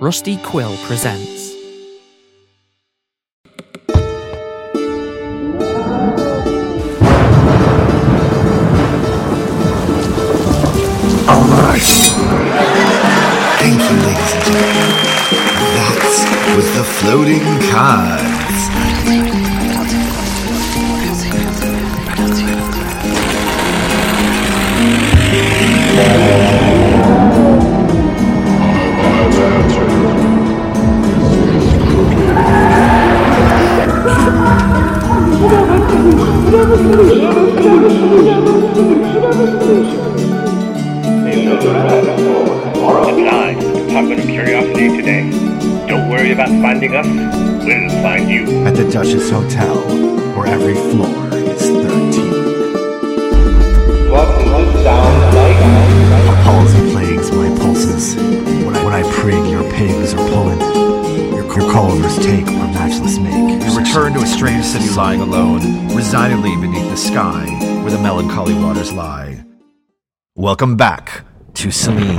Rusty Quill presents. Alright. Thank you, ladies and gentlemen. That was the floating cards. Department of Curiosity today. Don't worry about finding us. We'll find you. At the Duchess Hotel, where every floor is 13. A palsy plagues my pulses. When I, your pigs. Your, Cullivers take or matchless Return to a strange city lying alone, resignedly beneath the sky, where the melancholy waters lie. Welcome back to Selene.